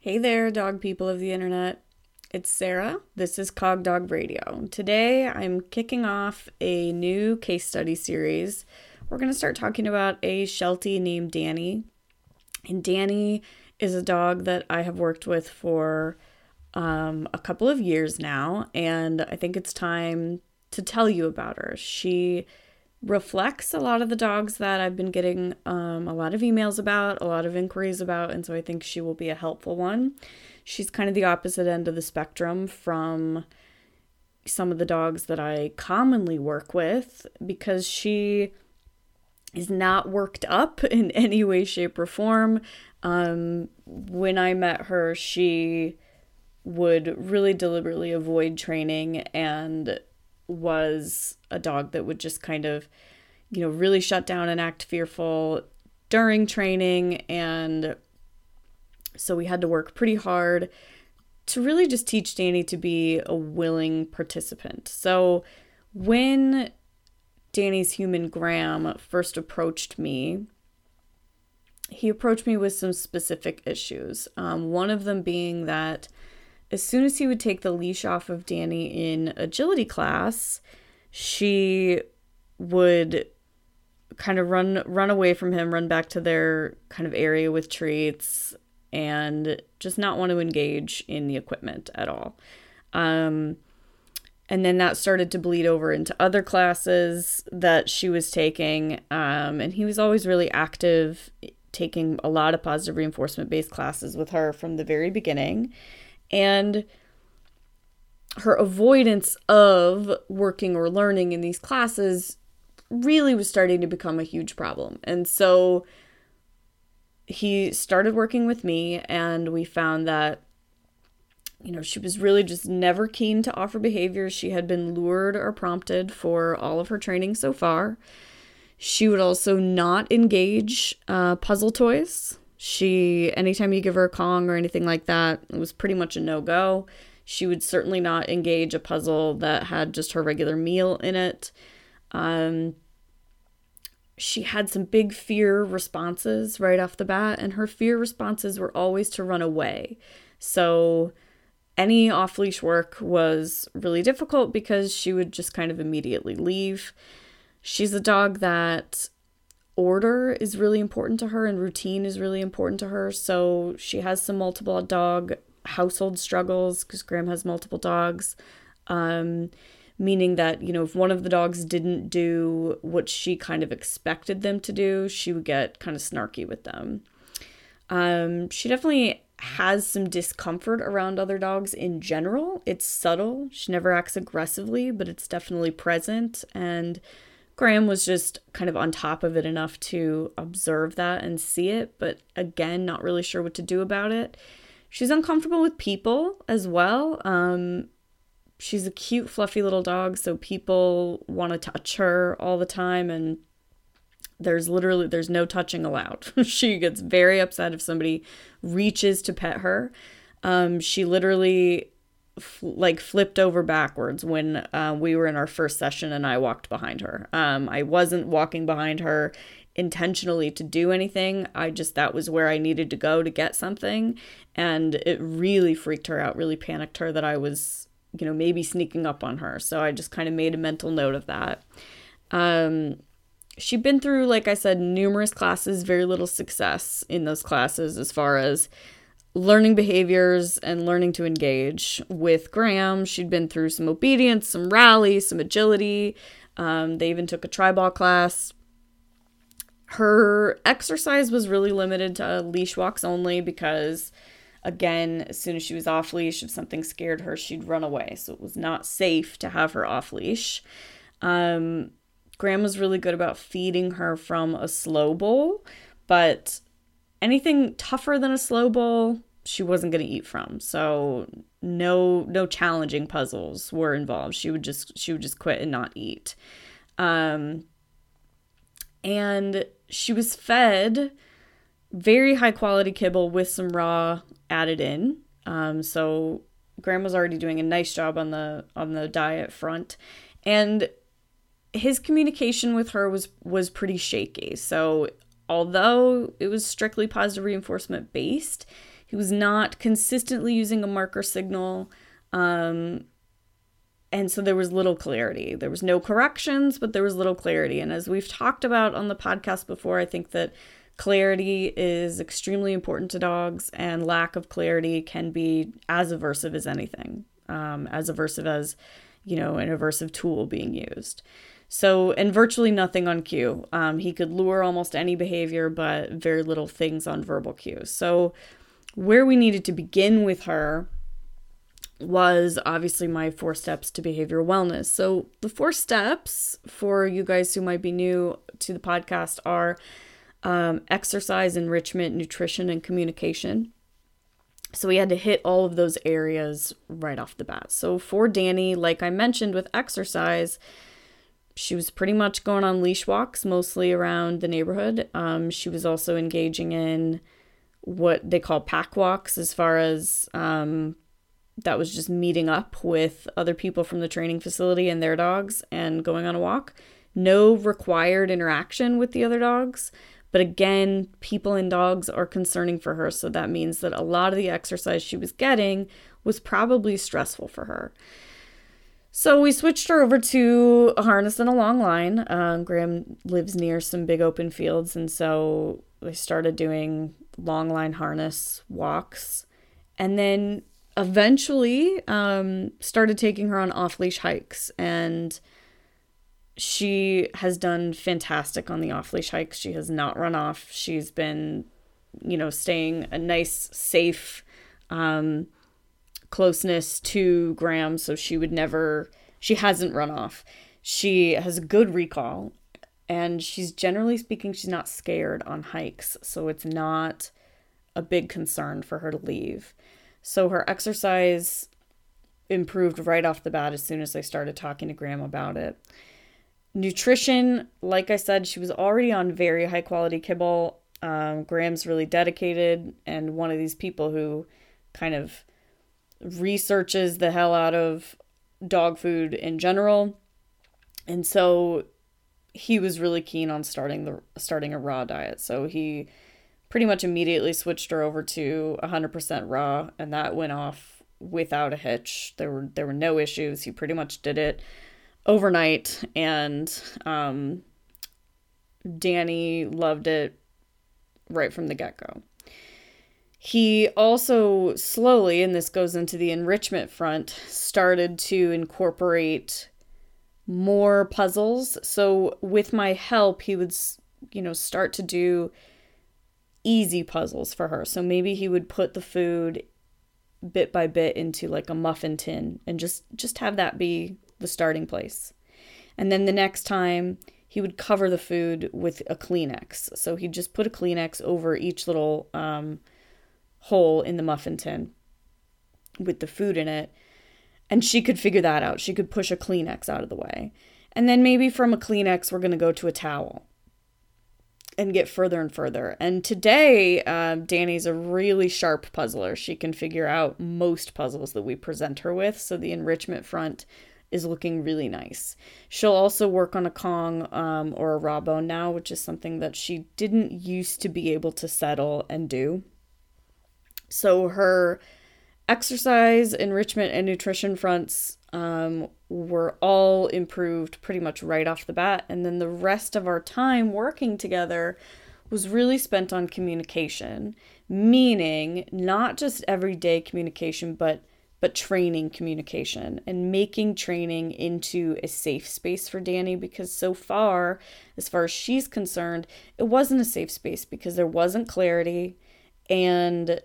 Hey there, dog people of the internet. It's Sarah. This is Cog Dog Radio. Today I'm kicking off a new case study series. We're going to start talking about a Sheltie named Danny. And Danny is a dog that I have worked with for um, a couple of years now, and I think it's time to tell you about her. She reflects a lot of the dogs that I've been getting um, a lot of emails about, a lot of inquiries about, and so I think she will be a helpful one. She's kind of the opposite end of the spectrum from some of the dogs that I commonly work with because she is not worked up in any way, shape, or form. Um, when I met her, she would really deliberately avoid training and was a dog that would just kind of, you know, really shut down and act fearful during training. And so we had to work pretty hard to really just teach Danny to be a willing participant. So when Danny's human Graham first approached me, he approached me with some specific issues. Um, one of them being that as soon as he would take the leash off of Danny in agility class, she would kind of run run away from him, run back to their kind of area with treats and just not want to engage in the equipment at all. Um, and then that started to bleed over into other classes that she was taking. Um, and he was always really active, taking a lot of positive reinforcement based classes with her from the very beginning and her avoidance of working or learning in these classes really was starting to become a huge problem. And so he started working with me, and we found that, you know, she was really just never keen to offer behaviors she had been lured or prompted for all of her training so far. She would also not engage uh, puzzle toys. She, anytime you give her a Kong or anything like that, it was pretty much a no go. She would certainly not engage a puzzle that had just her regular meal in it. Um, she had some big fear responses right off the bat, and her fear responses were always to run away. So, any off leash work was really difficult because she would just kind of immediately leave. She's a dog that order is really important to her and routine is really important to her. So she has some multiple dog household struggles because Graham has multiple dogs. Um, meaning that, you know, if one of the dogs didn't do what she kind of expected them to do, she would get kind of snarky with them. Um, she definitely has some discomfort around other dogs in general. It's subtle. She never acts aggressively, but it's definitely present. And Graham was just kind of on top of it enough to observe that and see it, but again, not really sure what to do about it. She's uncomfortable with people as well. Um, she's a cute, fluffy little dog, so people want to touch her all the time, and there's literally there's no touching allowed. she gets very upset if somebody reaches to pet her. Um, she literally like flipped over backwards when uh, we were in our first session and I walked behind her. Um, I wasn't walking behind her intentionally to do anything. I just, that was where I needed to go to get something. And it really freaked her out, really panicked her that I was, you know, maybe sneaking up on her. So I just kind of made a mental note of that. Um, she'd been through, like I said, numerous classes, very little success in those classes as far as learning behaviors and learning to engage with Graham. She'd been through some obedience, some rally, some agility. Um, they even took a Treibball class. Her exercise was really limited to leash walks only because, again, as soon as she was off leash, if something scared her, she'd run away. So it was not safe to have her off leash. Um, Graham was really good about feeding her from a slow bowl, but anything tougher than a slow bowl, she wasn't going to eat from. So no no challenging puzzles were involved. She would just she would just quit and not eat. Um and she was fed very high quality kibble with some raw added in. Um so Graham's already doing a nice job on the on the diet front and his communication with her was was pretty shaky. So although it was strictly positive reinforcement based, he was not consistently using a marker signal. Um, and so there was little clarity. There was no corrections, but there was little clarity. And as we've talked about on the podcast before, I think that clarity is extremely important to dogs, and lack of clarity can be as aversive as anything, um, as aversive as, you know, an aversive tool being used. So, and virtually nothing on cue. Um, he could lure almost any behavior, but very little things on verbal cues. So, where we needed to begin with her was obviously my four steps to behavioral wellness. So, the four steps for you guys who might be new to the podcast are um, exercise, enrichment, nutrition, and communication. So, we had to hit all of those areas right off the bat. So, for Danny, like I mentioned with exercise, she was pretty much going on leash walks mostly around the neighborhood. Um, she was also engaging in what they call pack walks, as far as um, that was just meeting up with other people from the training facility and their dogs and going on a walk. No required interaction with the other dogs. But again, people and dogs are concerning for her. So that means that a lot of the exercise she was getting was probably stressful for her. So we switched her over to a harness and a long line. Um, Graham lives near some big open fields, and so we started doing long line harness walks, and then eventually um, started taking her on off leash hikes. And she has done fantastic on the off leash hikes. She has not run off. She's been, you know, staying a nice, safe. Um, closeness to Graham, so she would never, she hasn't run off. She has good recall, and she's generally speaking, she's not scared on hikes, so it's not a big concern for her to leave. So her exercise improved right off the bat as soon as I started talking to Graham about it. Nutrition, like I said, she was already on very high quality kibble. Um, Graham's really dedicated and one of these people who kind of researches the hell out of dog food in general. And so he was really keen on starting the starting a raw diet. So he pretty much immediately switched her over to 100% raw and that went off without a hitch. There were there were no issues. He pretty much did it overnight and um Danny loved it right from the get-go. He also slowly, and this goes into the enrichment front, started to incorporate more puzzles. So, with my help, he would, you know, start to do easy puzzles for her. So, maybe he would put the food bit by bit into like a muffin tin and just just have that be the starting place. And then the next time he would cover the food with a Kleenex. So he'd just put a Kleenex over each little um, hole in the muffin tin with the food in it. And she could figure that out. She could push a Kleenex out of the way. And then maybe from a Kleenex, we're going to go to a towel and get further and further. And today, uh, Danny's a really sharp puzzler. She can figure out most puzzles that we present her with. So the enrichment front is looking really nice. She'll also work on a Kong um, or a Rawbone now, which is something that she didn't used to be able to settle and do. So her exercise, enrichment, and nutrition fronts um, were all improved pretty much right off the bat. And then the rest of our time working together was really spent on communication, meaning not just everyday communication, but but training communication and making training into a safe space for Danny because so far, as far as she's concerned, it wasn't a safe space because there wasn't clarity and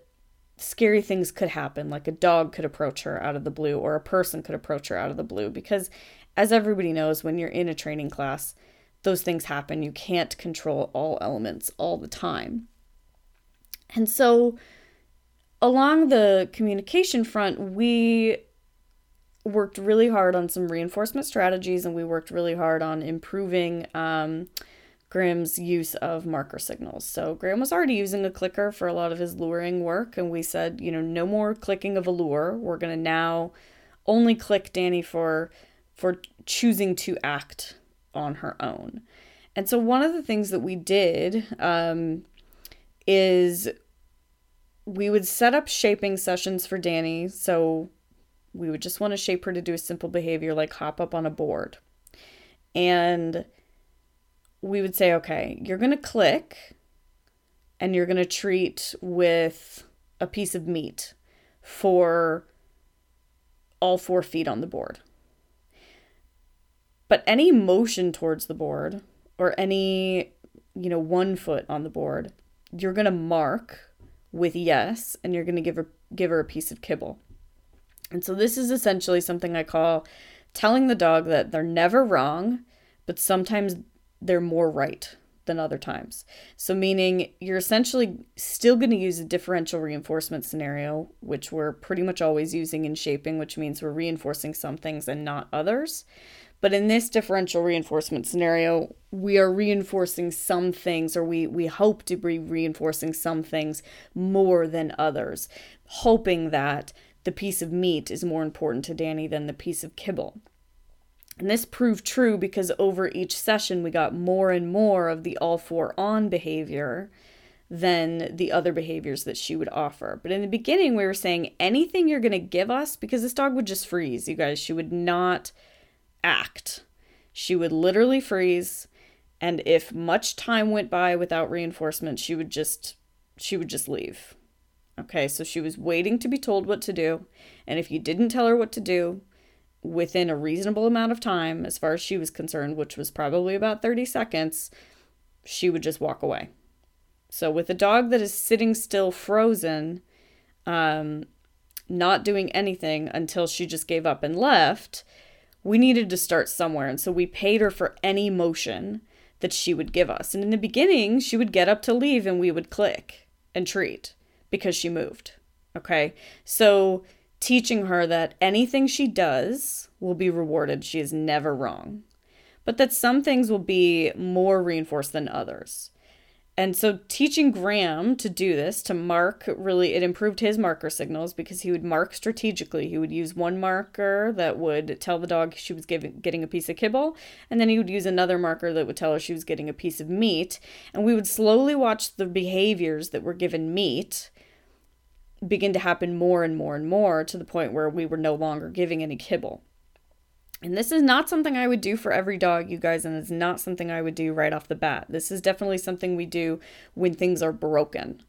scary things could happen like a dog could approach her out of the blue or a person could approach her out of the blue because as everybody knows when you're in a training class those things happen. You can't control all elements all the time. And so along the communication front we worked really hard on some reinforcement strategies and we worked really hard on improving um, Graham's use of marker signals. So Graham was already using a clicker for a lot of his luring work, and we said, you know, no more clicking of a lure. We're gonna now only click Danny for for choosing to act on her own. And so one of the things that we did um, is we would set up shaping sessions for Danny. So we would just want to shape her to do a simple behavior like hop up on a board. And we would say, okay, you're going to click and you're going to treat with a piece of meat for all four feet on the board. But any motion towards the board or any, you know, one foot on the board, you're going to mark with yes and you're going to give her give her a piece of kibble. And so this is essentially something I call telling the dog that they're never wrong, but sometimes they're more right than other times. So, meaning you're essentially still going to use a differential reinforcement scenario, which we're pretty much always using in shaping, which means we're reinforcing some things and not others. But in this differential reinforcement scenario, we are reinforcing some things, or we, we hope to be reinforcing some things more than others, hoping that the piece of meat is more important to Danny than the piece of kibble. And this proved true because over each session, we got more and more of the all four on behavior than the other behaviors that she would offer. But in the beginning, we were saying anything you're going to give us, because this dog would just freeze, you guys. She would not act. She would literally freeze. And if much time went by without reinforcement, she would just she would just leave. Okay, so she was waiting to be told what to do. And if you didn't tell her what to do, within a reasonable amount of time, as far as she was concerned, which was probably about 30 seconds, she would just walk away. So, with a dog that is sitting still, frozen, um, not doing anything until she just gave up and left, we needed to start somewhere. And so we paid her for any motion that she would give us. And in the beginning, she would get up to leave and we would click and treat because she moved. Okay. So teaching her that anything she does will be rewarded. She is never wrong. But that some things will be more reinforced than others. And so teaching Graham to do this, to mark, really, it improved his marker signals because he would mark strategically. He would use one marker that would tell the dog she was giving, getting a piece of kibble, and then he would use another marker that would tell her she was getting a piece of meat. And we would slowly watch the behaviors that were given meat begin to happen more and more and more to the point where we were no longer giving any kibble. And this is not something I would do for every dog, you guys, and it's not something I would do right off the bat. This is definitely something we do when things are broken.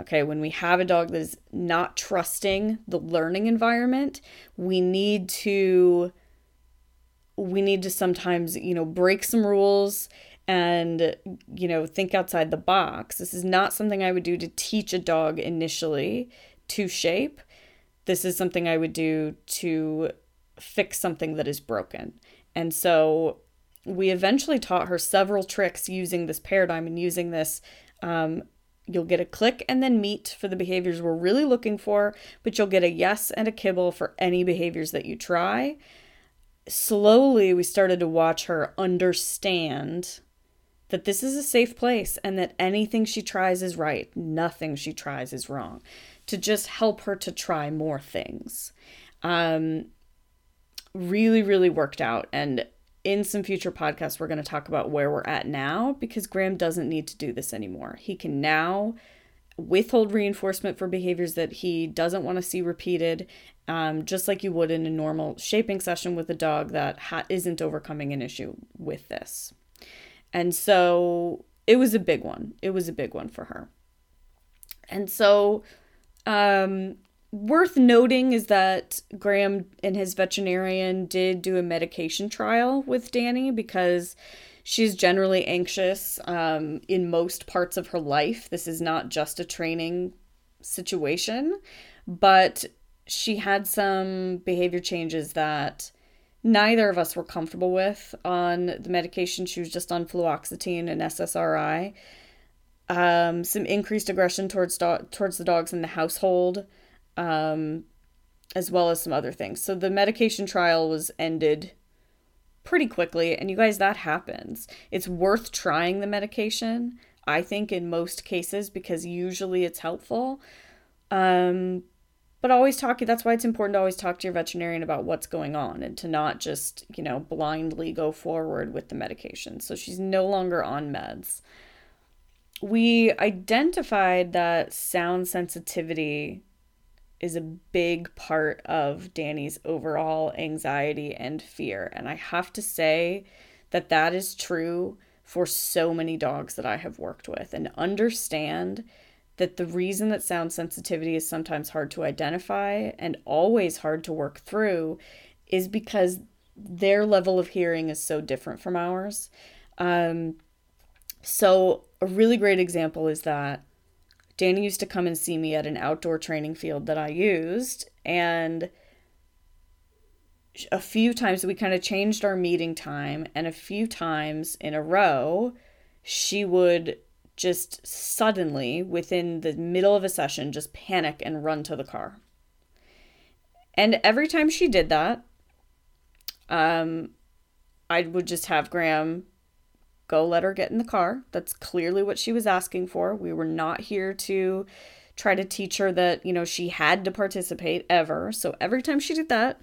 Okay, when we have a dog that is not trusting the learning environment, we need to we need to sometimes, you know, break some rules and you know, think outside the box. This is not something I would do to teach a dog initially to shape. This is something I would do to fix something that is broken. And so we eventually taught her several tricks using this paradigm and using this. Um, you'll get a click and then meat for the behaviors we're really looking for, but you'll get a yes and a kibble for any behaviors that you try. Slowly, we started to watch her understand that this is a safe place and that anything she tries is right, nothing she tries is wrong to just help her to try more things. Um, really, really worked out. And in some future podcasts, we're going to talk about where we're at now because Graham doesn't need to do this anymore. He can now withhold reinforcement for behaviors that he doesn't want to see repeated, um, just like you would in a normal shaping session with a dog that ha- isn't overcoming an issue with this. And so it was a big one. It was a big one for her. And so um, worth noting is that Graham and his veterinarian did do a medication trial with Danny because she's generally anxious um, in most parts of her life. This is not just a training situation, but she had some behavior changes that neither of us were comfortable with on the medication. She was just on fluoxetine and SSRI um, some increased aggression towards do- towards the dogs in the household, um, as well as some other things. So the medication trial was ended pretty quickly, and you guys, that happens. It's worth trying the medication, I think, in most cases because usually it's helpful. Um, but always talk. That's why it's important to always talk to your veterinarian about what's going on and to not just you know blindly go forward with the medication. So she's no longer on meds we identified that sound sensitivity is a big part of Danny's overall anxiety and fear. And I have to say that that is true for so many dogs that I have worked with and understand that the reason that sound sensitivity is sometimes hard to identify and always hard to work through is because their level of hearing is so different from ours. Um, so, a really great example is that Danny used to come and see me at an outdoor training field that I used, and a few times we kind of changed our meeting time, and a few times in a row, she would just suddenly, within the middle of a session, just panic and run to the car. And every time she did that, um, I would just have Graham go let her get in the car. That's clearly what she was asking for. We were not here to try to teach her that, you know, she had to participate ever. So every time she did that,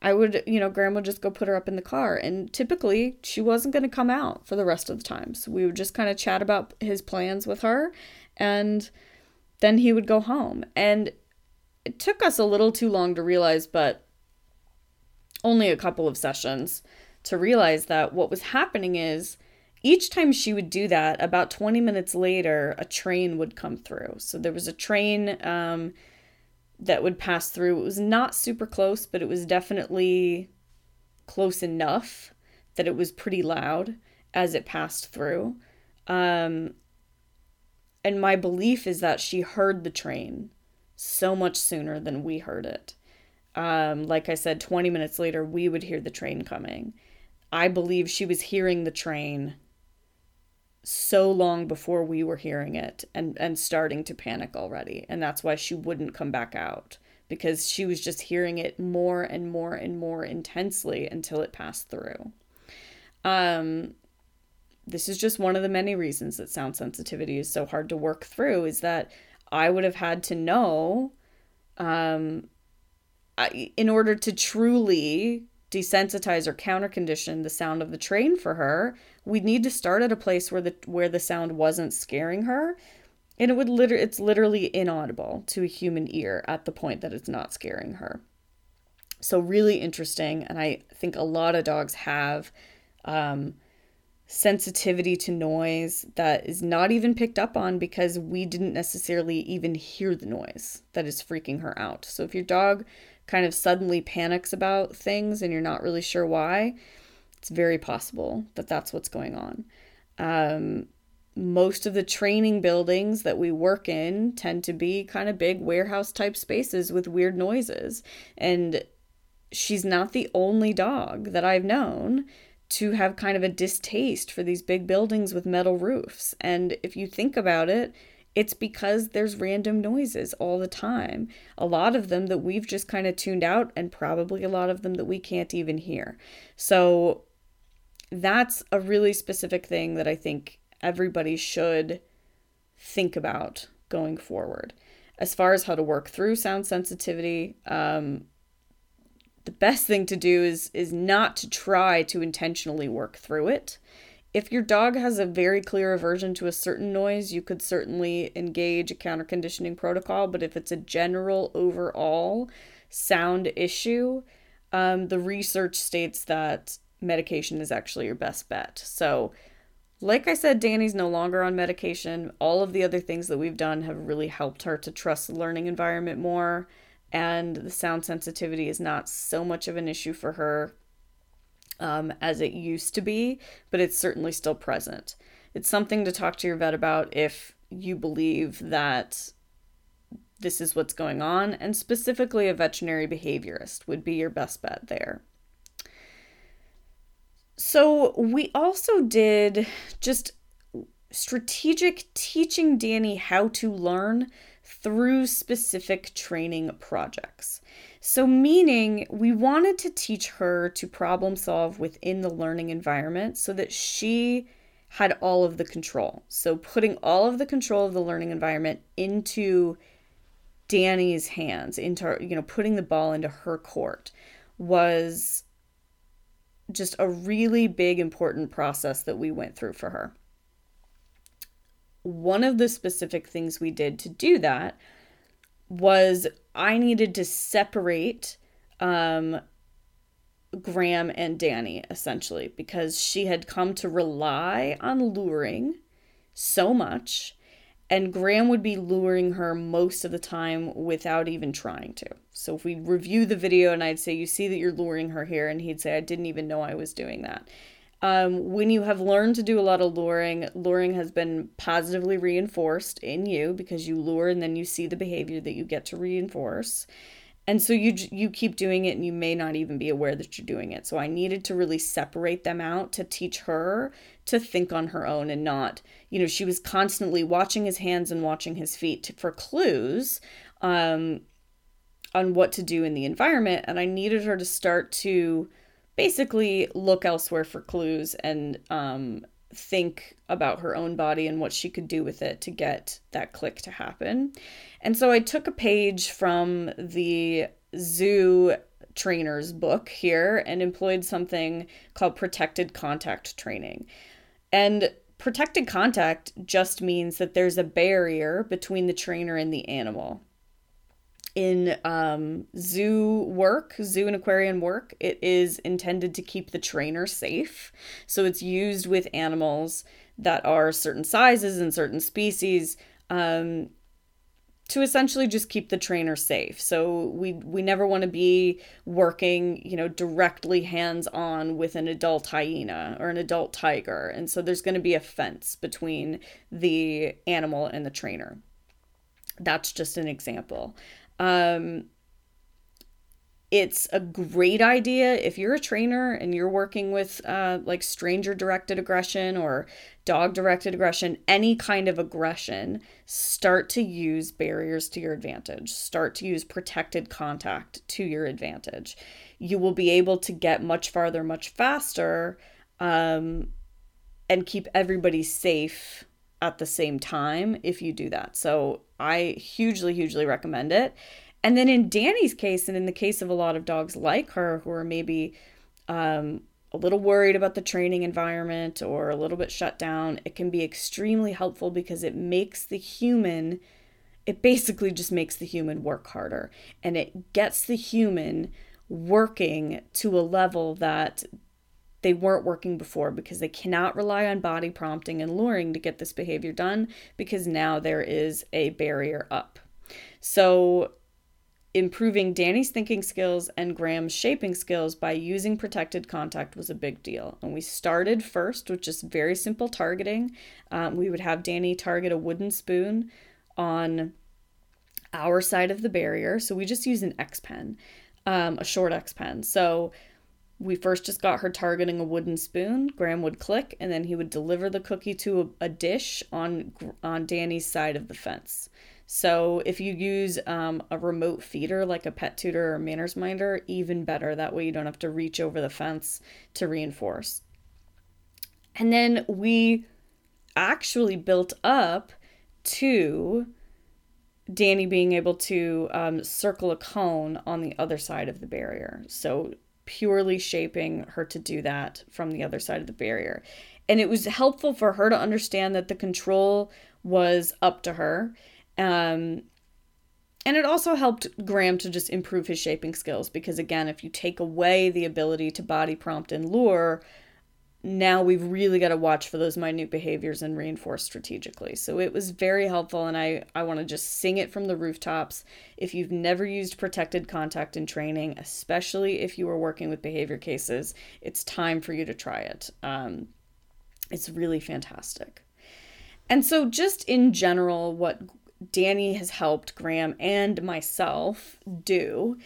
I would, you know, would just go put her up in the car. And typically she wasn't going to come out for the rest of the time. So we would just kind of chat about his plans with her and then he would go home. And it took us a little too long to realize, but only a couple of sessions to realize that what was happening is each time she would do that, about 20 minutes later, a train would come through. So there was a train um, that would pass through. It was not super close, but it was definitely close enough that it was pretty loud as it passed through. Um, and my belief is that she heard the train so much sooner than we heard it. Um, like I said, 20 minutes later, we would hear the train coming. I believe she was hearing the train so long before we were hearing it and and starting to panic already. And that's why she wouldn't come back out because she was just hearing it more and more and more intensely until it passed through. Um this is just one of the many reasons that sound sensitivity is so hard to work through is that I would have had to know um I, in order to truly desensitize or counter condition the sound of the train for her, we'd need to start at a place where the where the sound wasn't scaring her. And it would literally it's literally inaudible to a human ear at the point that it's not scaring her. So really interesting, and I think a lot of dogs have um, sensitivity to noise that is not even picked up on because we didn't necessarily even hear the noise that is freaking her out. So if your dog kind of suddenly panics about things and you're not really sure why, it's very possible that that's what's going on. Um, most of the training buildings that we work in tend to be kind of big warehouse type spaces with weird noises. And she's not the only dog that I've known to have kind of a distaste for these big buildings with metal roofs. And if you think about it, it's because there's random noises all the time. A lot of them that we've just kind of tuned out, and probably a lot of them that we can't even hear. So that's a really specific thing that I think everybody should think about going forward. As far as how to work through sound sensitivity, um, the best thing to do is is not to try to intentionally work through it if your dog has a very clear aversion to a certain noise, you could certainly engage a counter conditioning protocol. But if it's a general overall sound issue, um, the research states that medication is actually your best bet. So, like I said, Danny's no longer on medication. All of the other things that we've done have really helped her to trust the learning environment more. And the sound sensitivity is not so much of an issue for her um, as it used to be, but it's certainly still present. It's something to talk to your vet about if you believe that this is what's going on, and specifically a veterinary behaviorist would be your best bet there. So, we also did just strategic teaching Danny how to learn through specific training projects. So, meaning we wanted to teach her to problem solve within the learning environment so that she had all of the control. So, putting all of the control of the learning environment into Danny's hands, into, you know, putting the ball into her court was just a really big, important process that we went through for her. one of the specific things we did to do that was I needed to separate um, Graham and Danny essentially because she had come to rely on luring so much and Graham would be luring her most of the time without even trying to. So if we review the video and I'd say, You see that you're luring her here, and he'd say, I didn't even know I was doing that. Um, when you have learned to do a lot of luring, luring has been positively reinforced in you because you lure and then you see the behavior that you get to reinforce and so you you keep doing it and you may not even be aware that you're doing it so i needed to really separate them out to teach her to think on her own and not you know she was constantly watching his hands and watching his feet for clues um, on what to do in the environment and i needed her to start to basically look elsewhere for clues and um, think about her own body and what she could do with it to get that click to happen. And so I took a page from the zoo trainer's book here and employed something called protected contact training. And protected contact just means that there's a barrier between the trainer and the animal in um, zoo work, zoo and aquarium work, it is intended to keep the trainer safe. So it's used with animals that are certain sizes and certain species um, to essentially just keep the trainer safe. So we we never want to be working, you know, directly hands on with an adult hyena or an adult tiger. And so there's going to be a fence between the animal and the trainer. That's just an example. Um, it's a great idea if you're a trainer and you're working with uh, like stranger directed aggression or dog directed aggression, any kind of aggression, start to use barriers to your advantage. Start to use protected contact to your advantage. You will be able to get much farther, much faster, um, and keep everybody safe at the same time if you do that. So I hugely, hugely recommend it. And then in Danny's case, and in the case of a lot of dogs like her who are maybe um, a little worried about the training environment or a little bit shut down, it can be extremely helpful because it makes the human, it basically just makes the human work harder and it gets the human working to a level that they weren't working before because they cannot rely on body prompting and luring to get this behavior done because now there is a barrier up. So, improving Danny's thinking skills and Graham's shaping skills by using protected contact was a big deal. And we started first with just very simple targeting. Um, we would have Danny target a wooden spoon on our side of the barrier. So we just use an X pen, um, a short X pen. So we first just got her targeting a wooden spoon. Graham would click, and then he would deliver the cookie to a, a dish on on Danny's side of the fence. So if you use um, a remote feeder like a pet tutor or manners minder, even better. That way you don't have to reach over the fence to reinforce. And then we actually built up to Danny being able to um, circle a cone on the other side of the barrier. So purely shaping her to do that from the other side of the barrier. And it was helpful for her to understand that the control was up to her. Um, and it also helped Graham to just improve his shaping skills because, again, if you take away the ability to body prompt and lure, now we've really got to watch for those minute behaviors and reinforce strategically. So it was very helpful, and I, I want to just sing it from the rooftops. If you've never used protected contact in training, especially if you are working with behavior cases, it's time for you to try it. Um, it's really fantastic. And so, just in general, what Danny has helped Graham and myself do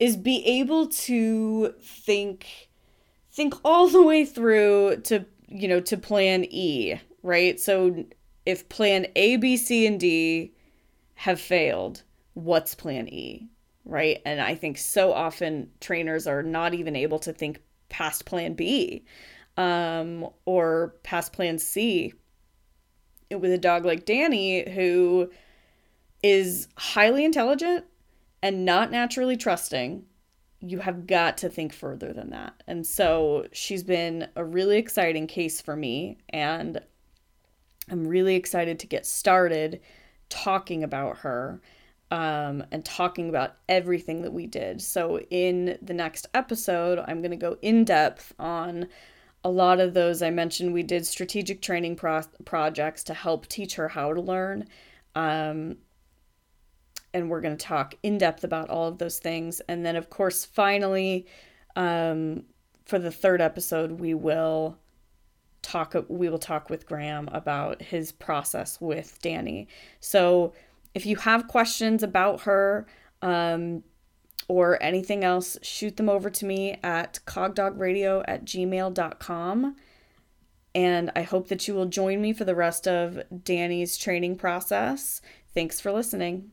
is be able to think think all the way through to you know to plan E, right? So if plan A, B, C, and D have failed, what's plan E, right? And I think so often trainers are not even able to think past plan B um, or past plan C with a dog like Danny who is highly intelligent and not naturally trusting you have got to think further than that. And so she's been a really exciting case for me. And I'm really excited to get started talking about her um, and talking about everything that we did. So, in the next episode, I'm going to go in depth on a lot of those. I mentioned we did strategic training pro- projects to help teach her how to learn. Um, and we're going to talk in depth about all of those things. And then, of course, finally, um, for the third episode, we will talk we will talk with Graham about his process with Danny. So if you have questions about her um, or anything else, shoot them over to me at cogdogradio at gmail.com. And I hope that you will join me for the rest of Danny's training process. Thanks for listening.